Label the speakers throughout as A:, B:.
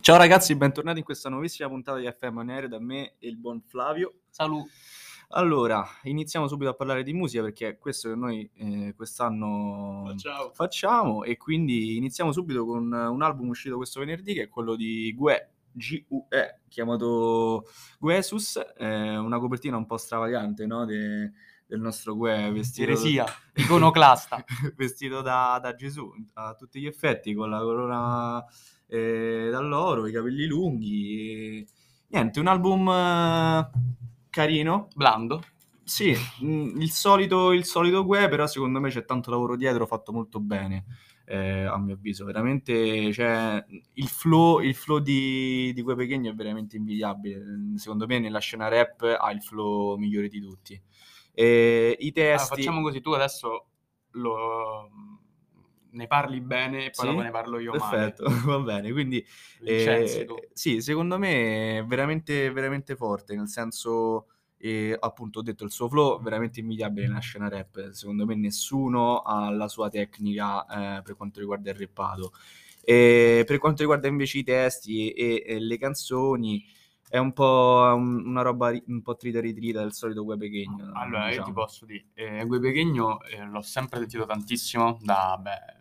A: Ciao ragazzi, bentornati in questa nuovissima puntata di FM On Air da me e il buon Flavio.
B: Salut.
A: Allora, iniziamo subito a parlare di musica perché è questo che noi eh, quest'anno
B: Facciamo.
A: facciamo e quindi iniziamo subito con un album uscito questo venerdì che è quello di Gue, G-U-E, chiamato Guesus, eh, una copertina un po' stravagante, no? De- del nostro Gue vestito,
B: Eresia, iconoclasta.
A: vestito da, da Gesù a tutti gli effetti, con la corona eh, d'alloro, i capelli lunghi. e- Niente, un album eh, carino.
B: Blando.
A: Sì, mm, il solito, il solito Gue, però secondo me c'è tanto lavoro dietro fatto molto bene, eh, a mio avviso. Veramente, cioè, il flow, il flow di, di Gue Pechegno è veramente invidiabile. Secondo me nella scena rap ha il flow migliore di tutti. E I testi...
B: facciamo così, tu adesso lo... ne parli bene e poi
A: Sì?
B: dopo ne parlo io male.
A: Perfetto, va bene. Quindi eh, sì, secondo me è veramente, veramente forte, nel senso, eh, appunto, ho detto il suo flow veramente invidiabile nella scena rap. Secondo me nessuno ha la sua tecnica eh, per quanto riguarda il rappato. E per quanto riguarda invece i testi e, e le canzoni, è un po' un- una roba un po' trita ritrita del solito Gue Pechegno,
B: Allora, io
A: diciamo.
B: ti posso dire, eh, Gue Pechegno eh, l'ho sempre sentito tantissimo da, beh,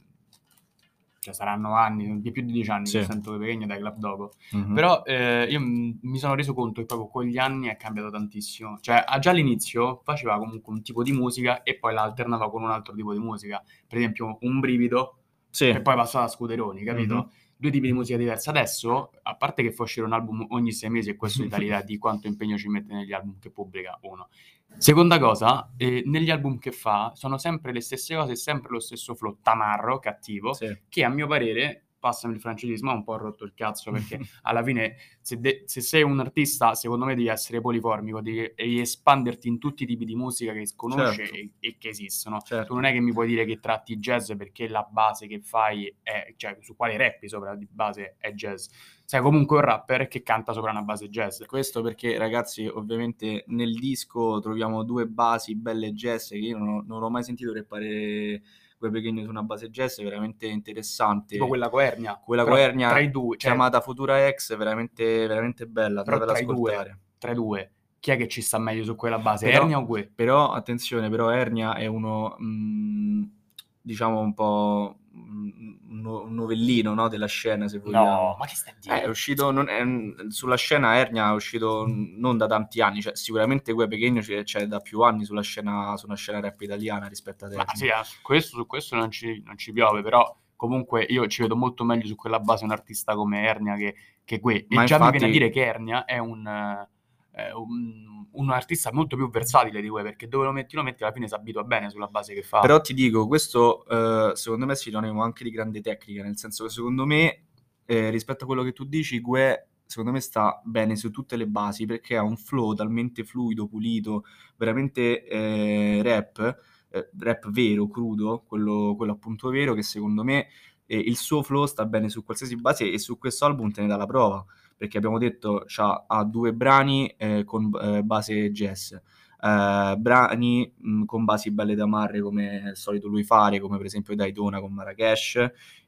B: cioè saranno anni, di più di dieci anni
A: Sì.
B: che sento Gue Pechegno dai Club Dogo.
A: Mhm.
B: Però eh, io m- mi sono reso conto che proprio con gli anni è cambiato tantissimo. Cioè, già all'inizio faceva comunque un tipo di musica e poi la alternava con un altro tipo di musica. Per esempio, un brivido
A: Sì.
B: e poi passava a Scuderoni, capito?
A: Mhm.
B: Due tipi di musica diversa. Adesso, a parte che fa uscire un album ogni sei mesi, e questo dà l'idea di quanto impegno ci mette negli album che pubblica, uno. Seconda cosa, eh, negli album che fa sono sempre le stesse cose, sempre lo stesso flow tamarro, cattivo,
A: Sì.
B: che a mio parere, passami il francesismo, ha un po' rotto il cazzo perché alla fine se, de- se sei un artista secondo me devi essere poliformico, devi, devi espanderti in tutti i tipi di musica che conosce
A: Certo.
B: e, e che esistono.
A: Certo.
B: Tu non è che mi puoi dire che tratti jazz perché la base che fai è, cioè su quale rappi sopra di base è jazz. Sei comunque un rapper che canta sopra una base jazz.
A: Questo perché, ragazzi, ovviamente nel disco troviamo due basi belle jazz che io non ho, non ho mai sentito rappare quei Pechegno su una base jazz, veramente interessante.
B: Tipo quella coernia.
A: Quella coernia
B: Tra i due, cioè,
A: chiamata Futura X, veramente, veramente bella,
B: Però tra i due-
A: ascoltare.
B: tra i due, chi è che ci sta meglio su quella base?
A: Però-
B: Ernia o Gue?
A: Però, attenzione, però Ernia è uno, mm, diciamo, un po' un, novellino, no, della scena, se vogliamo.
B: No, ma che stai a
A: Eh, è uscito non è- sulla scena Ernia è uscito non da tanti anni, cioè sicuramente Gue Pechegno c'è, c'è da più anni sulla scena, su una scena rap italiana rispetto
B: Ma
A: Ernia.
B: sì, eh, su questo, su questo non, ci, non ci piove, però comunque io ci vedo molto meglio su quella base un artista come Ernia che, che Gue. E
A: Ma
B: già mi
A: infatti-
B: viene a dire che Ernia è un, eh, un, un artista molto più versatile di Gue, perché dove lo metti lo metti alla fine si abitua bene sulla base che fa.
A: Però ti dico, questo eh, secondo me è sinonimo anche di grande tecnica, nel senso che secondo me, eh, rispetto a quello che tu dici, Gue secondo me sta bene su tutte le basi perché ha un flow talmente fluido, pulito, veramente eh, rap, eh, rap vero, crudo, quello, quello appunto vero, che secondo me il suo flow sta bene su qualsiasi base e su questo album te ne dà la prova, perché abbiamo detto c'ha, ha due brani eh, con eh, base jazz, eh, brani mh, con basi belle da amarre come è solito lui fare, come per esempio Daytona con Marrakesh,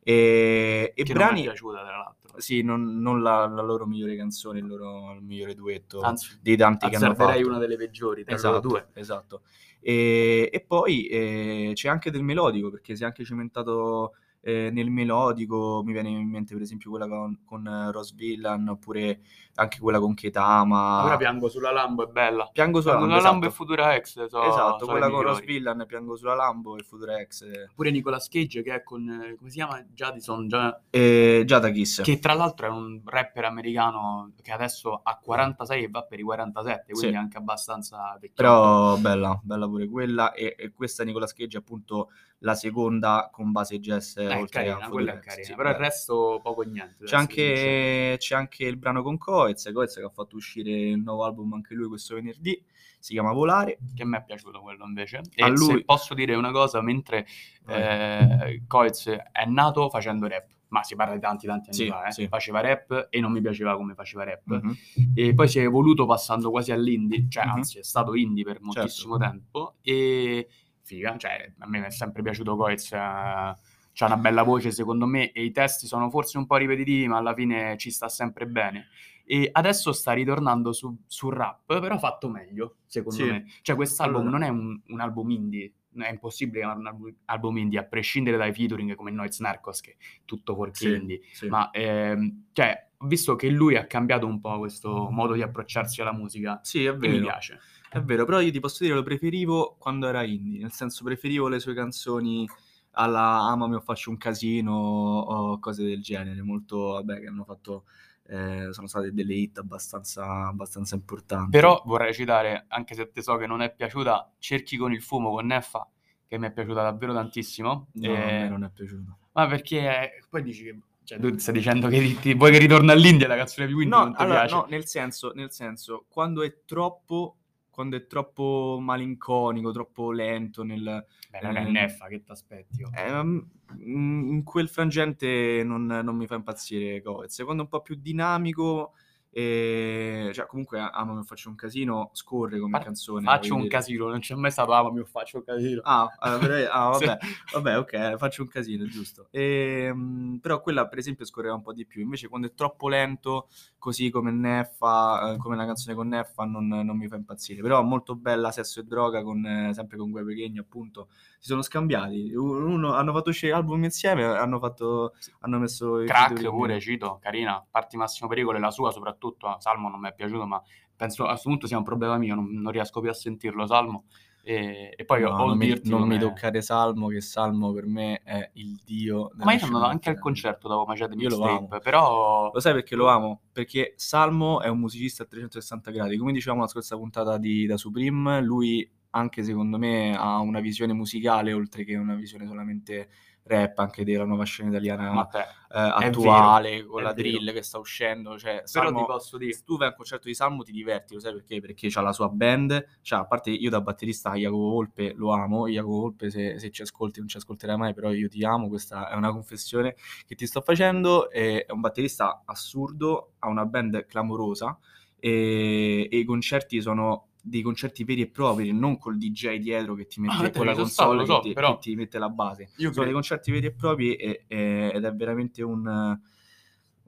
A: e, e
B: non
A: brani...
B: è piaciuta, tra l'altro.
A: Sì, non, non la, la loro migliore canzone, il loro il migliore duetto
B: Anzi,
A: dei tanti che hanno fatto.
B: una delle peggiori tra
A: Esatto,
B: loro due.
A: esatto. E, e poi eh, c'è anche del melodico, perché si è anche cimentato eh, nel melodico, mi viene in mente per esempio quella con, con eh, Ross Villan, oppure anche quella con Ketama.
B: Ora piango sulla Lambo, è bella.
A: Piango sulla Lambo,
B: Lambo e
A: esatto.
B: Futura X so,
A: Esatto,
B: sono
A: quella con Ross. Villan, Piango sulla Lambo e Futura X. eh,
B: Pure Nicolas Cage che è con, eh, come si chiama? Jadison, Gia-
A: E Giada Kiss.
B: che tra l'altro è un rapper americano che adesso ha 46 e va per i 47, quindi
A: Sì.
B: è anche abbastanza vecchio.
A: Però bella, bella pure quella. E, e questa Nicolas Cage è appunto la seconda con base jazz.
B: È
A: oltre a
B: carina, quella è carina,
A: sì,
B: però il
A: bella.
B: resto poco e niente.
A: C'è anche, c'è anche il brano con Coez, Coez che ha fatto uscire il nuovo album anche lui questo venerdì, si chiama Volare.
B: che a me è piaciuto quello invece. E
A: A lui-
B: se posso dire una cosa, mentre eh, Coez è nato facendo rap, ma si parla di tanti tanti anni
A: Sì,
B: fa, eh.
A: sì.
B: faceva rap e non mi piaceva come faceva rap.
A: Mhm.
B: e poi si è evoluto passando quasi all'indie, cioè
A: Mhm.
B: anzi è stato indie per moltissimo tempo e figa, cioè a me mi è sempre piaciuto Coez eh, c'ha una bella voce secondo me e i testi sono forse un po' ripetitivi ma alla fine ci sta sempre bene. E adesso sta ritornando su, sul rap, però fatto meglio, secondo
A: Sì.
B: me. Cioè quest'album
A: Allora.
B: non è un, un album indie, è impossibile chiamare un album, indie, a prescindere dai featuring come Noiz Narcos, che è tutto fuorché
A: Sì,
B: indie.
A: sì.
B: Ma ehm, cioè, visto che lui ha cambiato un po' questo modo di approcciarsi alla musica
A: Sì, è
B: e mi
A: vero.
B: piace.
A: È vero, però io ti posso dire lo preferivo quando era indie, nel senso preferivo le sue canzoni alla Amami o faccio un casino o cose del genere, molto, vabbè, che hanno fatto, eh, sono state delle hit abbastanza, abbastanza importanti.
B: Però vorrei citare, anche se te so che non è piaciuta, Cerchi con il fumo con Neffa, che mi è piaciuta davvero tantissimo.
A: No, a me
B: Eh,
A: non è piaciuto.
B: Ma perché poi dici che... Cioè, tu stai dicendo che ti- vuoi che ritorna all'India la canzone più indie,
A: No,
B: non ti
A: allora,
B: piace?
A: no, nel senso, nel senso, quando è troppo, quando è troppo malinconico, troppo lento nel...
B: Beh,
A: eh,
B: Neffa, che ti aspetti? oh?
A: Eh, mm, in quel frangente non, non mi fa impazzire Goez. Secondo un po' più dinamico, e, cioè comunque Amami o faccio un casino, scorre come
B: Par-
A: canzone.
B: Faccio un
A: dire.
B: casino, non c'è mai stato Amami o faccio un casino.
A: Ah, vera- ah, vabbè, vabbè, ok, faccio un casino, giusto. Ehm, però quella, per esempio, scorreva un po' di più. Invece, quando è troppo lento, così come Neffa, eh, come la canzone con Neffa, non, non mi fa impazzire. Però molto bella Sesso e Droga, con, eh, sempre con Gue Pechegno, appunto. Si sono scambiati. Uno, hanno fatto uscire l'album insieme, hanno, fatto, hanno messo
B: Crack pure, cito, carina. Parti Massimo Pericolo e la sua soprattutto. A Salmo non mi è piaciuto, ma penso a questo punto sia un problema mio, non, non riesco più a sentirlo, Salmo. E, e poi
A: No, non, mi, non mi toccare Salmo, che Salmo per me è il dio
B: Ma io sono andato anche al concerto dopo Macete Mixtape,
A: amo.
B: però...
A: Lo sai perché lo amo? Perché Salmo è un musicista a 360 gradi. Come dicevamo la scorsa puntata di Da Supreme, lui anche secondo me ha una visione musicale oltre che una visione solamente rap, anche della nuova scena italiana eh, attuale, con
B: è
A: la
B: vero.
A: drill che sta uscendo. Cioè,
B: però
A: Salmo,
B: ti posso dire...
A: se tu vai a un concerto di Salmo ti diverti, lo sai perché? Perché c'ha la sua band, c'ha, a parte io da batterista Jacopo Volpe lo amo, Jacopo Volpe se, se ci ascolti non ci ascolterai mai, però io ti amo, questa è una confessione che ti sto facendo, è un batterista assurdo, ha una band clamorosa e, e i concerti sono dei concerti veri e propri, non col DJ dietro che ti mette
B: Ah,
A: con la console
B: so,
A: che, ti,
B: però-
A: che ti mette la base.
B: Io
A: Sono dei
B: credo-
A: concerti veri e propri e- e- ed è veramente un,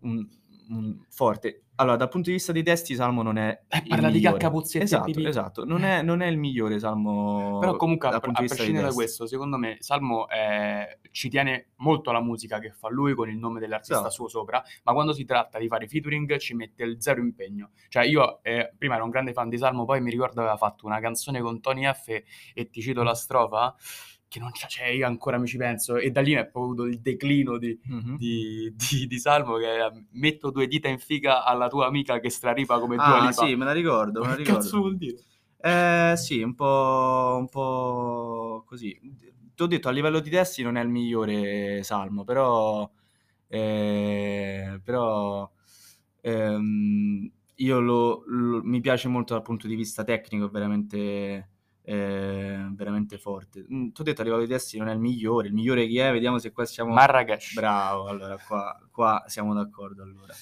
A: un- un forte. Allora, dal punto di vista dei testi, Salmo non è
B: Eh,
A: il
B: parla di
A: migliore.
B: caccapuzzetti e
A: Esatto, esatto. Non è, non è il migliore Salmo
B: Però comunque, a, a prescindere da questo, secondo me Salmo eh, ci tiene molto alla musica che fa lui con il nome dell'artista
A: Esatto.
B: suo sopra, ma quando si tratta di fare featuring ci mette il zero impegno. Cioè io eh, prima ero un grande fan di Salmo, poi mi ricordo aveva fatto una canzone con Tony F e ti cito la strofa, che non c'è, cioè io ancora mi ci penso, e da lì è proprio avuto il declino di,
A: Mhm.
B: di, di- di Salmo che è, metto due dita in figa alla tua amica che straripa come
A: Ah,
B: Lipa.
A: sì, me la ricordo, me la
B: Che
A: ricordo.
B: cazzo vuol dire?
A: Eh, sì, un po', un po' così. Ti ho detto, a livello di testi non è il migliore Salmo, però, eh, però ehm, io lo, lo- mi piace molto dal punto di vista tecnico, veramente, eh, veramente forte. Mm, Ti ho detto, a livello di testi non è il migliore, il migliore chi è? Vediamo se qua siamo...
B: Marrakesh.
A: Bravo, allora qua, qua siamo d'accordo allora.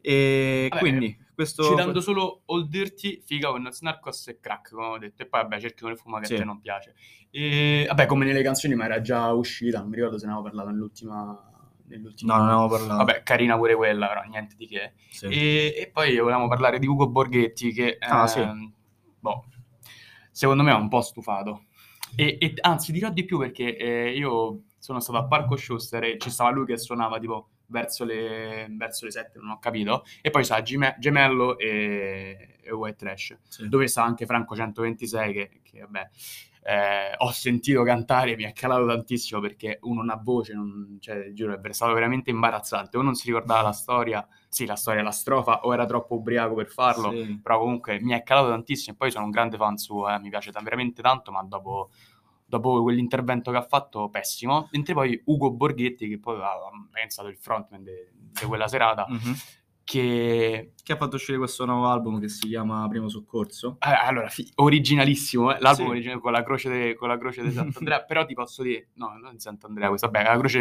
A: E
B: Vabbè,
A: quindi questo...
B: Citando solo Old Dirty, figa con Snarkos e Crack, come ho detto. E poi, vabbè, cerchi il fumo che
A: Sì.
B: a te non piace. E, vabbè, come nelle canzoni, ma era già uscita. Non mi ricordo se ne avevo parlato nell'ultima... nell'ultima...
A: No, non avevo parlato.
B: Vabbè, carina pure quella, però niente di che.
A: Sì.
B: E, e poi volevamo parlare di Ugo Borghetti, che...
A: Ah, sì.
B: ehm, boh, secondo me è un po' stufato. E, e anzi, dirò di più perché eh, io sono stato a Parco Schuster e ci stava lui che suonava tipo verso le, verso le 7, non ho capito. E poi sa Gime- Gemello e, e White Trash,
A: Sì.
B: dove sta anche Franco 126 che, che, vabbè, eh, ho sentito cantare, mi ha calato tantissimo perché uno non ha voce, non, cioè, giuro, è stato veramente imbarazzante. O non si ricordava la storia, sì, la storia, la strofa, o era troppo ubriaco per farlo
A: Sì.
B: però comunque mi è calato tantissimo e poi sono un grande fan suo, eh, mi piace ta- veramente tanto, ma dopo, dopo quell'intervento che ha fatto, pessimo. Mentre poi Ugo Borghetti, che poi ha pensato il frontman di quella serata,
A: Mhm.
B: Che
A: Che ha fatto uscire questo nuovo album che si chiama Primo Soccorso.
B: eh, allora, fi- originalissimo, eh, l'album
A: Sì.
B: originale con la croce, de- con la croce di Sant'Andrea, però ti posso dire, no, non Sant'Andrea, questa, vabbè, la croce...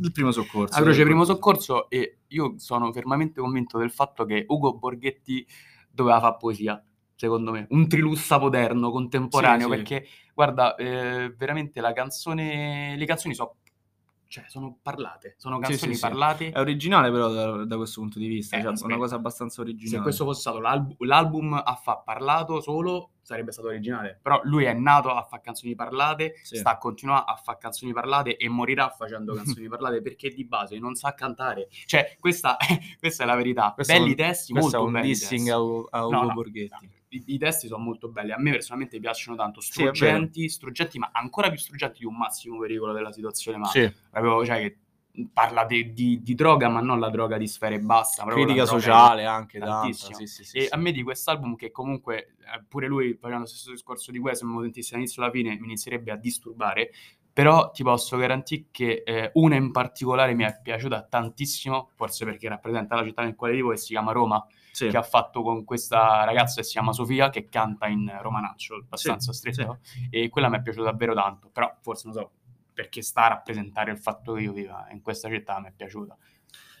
A: Il primo soccorso.
B: La Croce Primo Soccorso e io sono fermamente convinto del fatto che Ugo Borghetti doveva fare poesia, secondo me, un trilussa moderno, contemporaneo,
A: Sì, sì.
B: perché guarda, eh, veramente la canzone, le canzoni sono cioè, sono parlate, sono
A: Sì,
B: canzoni
A: sì, sì.
B: parlate.
A: È originale però da, da questo punto di vista,
B: Eh,
A: cioè una cosa abbastanza originale.
B: Se questo fosse stato l'alb- l'album a fa parlato solo, sarebbe stato originale. Però lui è nato a fare canzoni parlate,
A: Sì.
B: sta a continuare a fare canzoni parlate e morirà facendo canzoni parlate perché di base non sa cantare. Cioè, questa, questa è la verità.
A: Questo
B: belli
A: un-
B: testi,
A: Questo è
B: molto
A: un dissing
B: testi.
A: a, U- a Ugo
B: No, no,
A: Borghetti.
B: no, I, i testi sono molto belli. A me personalmente piacciono tanto.
A: Sì, è vero.
B: Struggenti, struggenti, ma ancora più struggenti di un massimo pericolo della situazione. Ma
A: Sì.
B: proprio, cioè, che parla di, di- di droga, ma non la droga di sfere e proprio
A: Critica sociale anche tanta,
B: tantissimo.
A: sì, sì, sì,
B: E
A: sì.
B: a me di quest'album, che comunque eh, pure lui, facendo lo stesso discorso di questo, se me lo sentissi dall'inizio alla fine, mi inizierebbe a disturbare. Però ti posso garantire che eh, una in particolare mi è piaciuta tantissimo, forse perché rappresenta la città nel quale vivo, e si chiama Roma,
A: Sì.
B: che ha fatto con questa ragazza che si chiama Sofia, che canta in romanaccio, abbastanza
A: Sì,
B: stretto. E quella mi è piaciuta davvero tanto. Però forse non so perché sta a rappresentare il fatto che io viva in questa città, mi è piaciuta.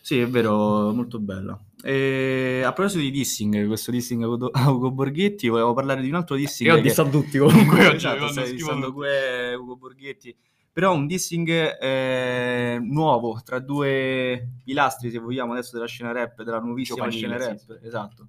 A: Sì, è vero, molto bella. E a proposito di dissing, questo dissing a Ugo- Borghetti, volevo parlare di un altro dissing
B: Io ho dissato tutti comunque oggi,
A: esatto,
B: quando
A: stai dissando Ugo Borghetti. Però un dissing eh, nuovo tra due pilastri, se vogliamo, adesso della scena rap, della nuovissima
B: Giovanile,
A: scena
B: sì,
A: rap, esatto.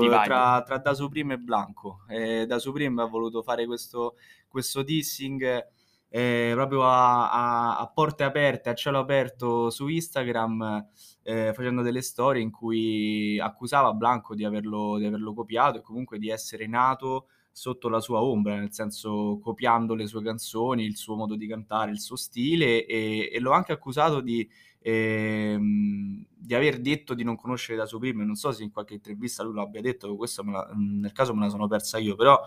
A: Eh, tra, tra Da Supreme e Blanco. Eh, da Supreme ha voluto fare questo, questo dissing eh, proprio a, a- a porte aperte, a cielo aperto su Instagram, eh, facendo delle storie in cui accusava Blanco di averlo, di averlo copiato e comunque di essere nato sotto la sua ombra, nel senso copiando le sue canzoni, il suo modo di cantare, il suo stile e, e l'ho anche accusato di, ehm, di aver detto di non conoscere da Supreme, non so se in qualche intervista lui lo abbia detto, questo la- nel caso me la sono persa io, però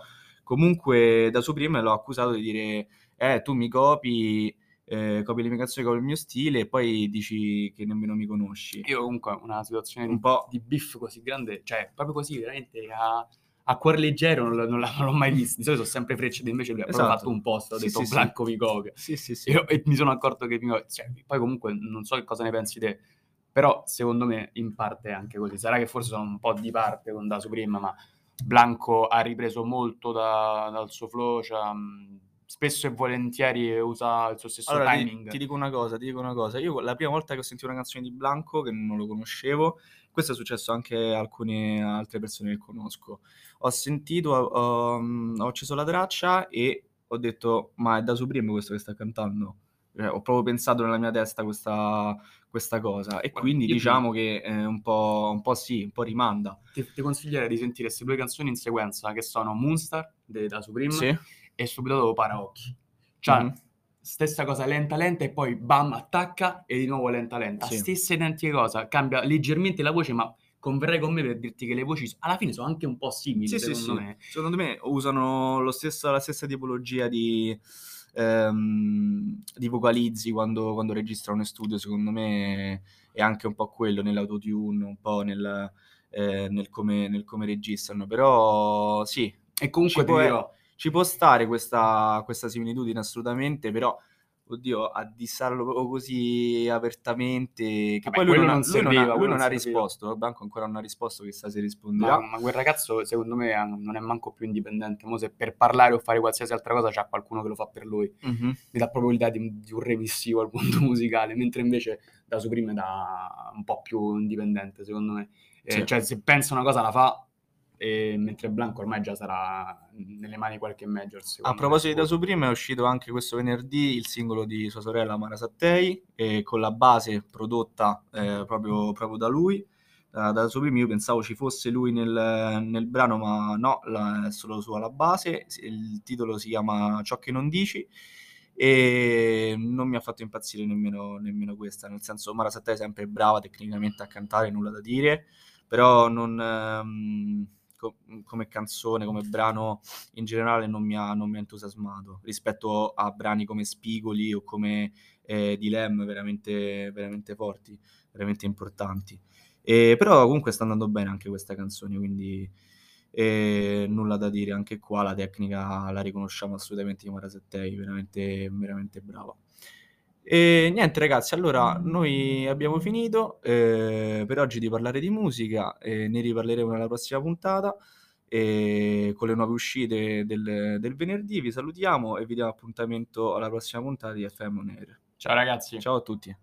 A: comunque da Supreme l'ho accusato di dire eh tu mi copi, eh, copi le mie canzoni, copi il mio stile e poi dici che nemmeno mi conosci.
B: Io comunque una situazione
A: Un po'...
B: di beef così grande, cioè proprio così, veramente a, a cuor leggero non, non non l'ho mai visto. Di solito sono sempre frecce, invece lui ha
A: Esatto.
B: fatto un post, ha
A: Sì,
B: detto
A: sì, sì.
B: Blanco mi copia.
A: Sì, sì, sì.
B: Io- e mi sono accorto che mi copia. Cioè, poi comunque non so che cosa ne pensi te, però secondo me in parte è anche così. Sarà che forse sono un po' di parte con Da Supreme, ma Blanco ha ripreso molto da- dal suo flow, cioè, spesso e volentieri usa il suo stesso
A: Allora, ti,
B: timing.
A: ti dico una cosa, ti dico una cosa. Io la prima volta che ho sentito una canzone di Blanco, che non lo conoscevo, questo è successo anche a alcune altre persone che conosco. Ho sentito, ho, ho acceso la traccia e ho detto, ma è da Supreme questo che sta cantando? Cioè, ho proprio pensato nella mia testa questa, questa cosa. E
B: Guarda,
A: quindi
B: io ti-
A: diciamo che eh, un po', un po' sì, un po' rimanda.
B: ti, ti consiglierei di sentire queste due canzoni in sequenza che sono Moonstar de- da Supreme
A: Sì?
B: E subito dopo Paraocchi. Cioè,
A: Mhm.
B: stessa cosa lenta lenta e poi bam attacca e di nuovo lenta lenta.
A: Sì.
B: Stessa identica cosa, cambia leggermente la voce, ma converrai con me per dirti che le voci alla fine sono anche un po' simili,
A: Sì, sì,
B: secondo
A: sì.
B: me.
A: Secondo me usano lo stesso- la stessa tipologia di, ehm, di vocalizzi quando, quando registrano in studio, secondo me è anche un po' quello nell'autotune, un po' nel, eh, nel come, nel come registrano, però sì,
B: E comunque ti dirò,
A: ci può stare questa, questa similitudine assolutamente, però oddio, a dissarlo così apertamente, che
B: Vabbè,
A: poi lui non, ha-
B: non
A: lui non ha-
B: serviva,
A: lui non
B: non
A: ha
B: serviva.
A: risposto, Banco ancora non ha risposto, chissà se risponderà.
B: ma, ma quel ragazzo secondo me eh, non è manco più indipendente. Mo se per parlare o fare qualsiasi altra cosa c'è qualcuno che lo fa per lui.
A: Mhm.
B: mi dà proprio l'idea di, di un remissivo al mondo musicale, mentre invece da Supreme da un po' più indipendente, secondo me. Eh,
A: Sì.
B: Cioè, se pensa una cosa la fa, e mentre Blanco ormai già sarà nelle mani qualche major.
A: A proposito di Da. Supreme è uscito anche questo venerdì il singolo di sua sorella Mara Sattei, e con la base prodotta eh, proprio, proprio da lui. Da, da Supreme io pensavo ci fosse lui nel, nel brano, ma no, la- è solo sua la base. Il titolo si chiama Ciò che non dici e non mi ha fatto impazzire nemmeno, nemmeno questa, nel senso Mara Sattei è sempre brava tecnicamente a cantare, nulla da dire, però non... ehm, co- come canzone, come brano in generale non mi ha, non mi ha entusiasmato rispetto a brani come Spigoli o come eh, Dilem veramente, veramente forti, veramente importanti. E, però comunque sta andando bene anche questa canzone, quindi eh, nulla da dire anche qua, la tecnica la riconosciamo assolutamente di Mara Settei, veramente, veramente brava. E niente ragazzi, allora noi abbiamo finito eh, per oggi di parlare di musica, e ne riparleremo nella prossima puntata e con le nuove uscite del, del venerdì. Vi salutiamo e vi diamo appuntamento alla prossima puntata di FM On Air.
B: Ciao ragazzi.
A: Ciao a tutti.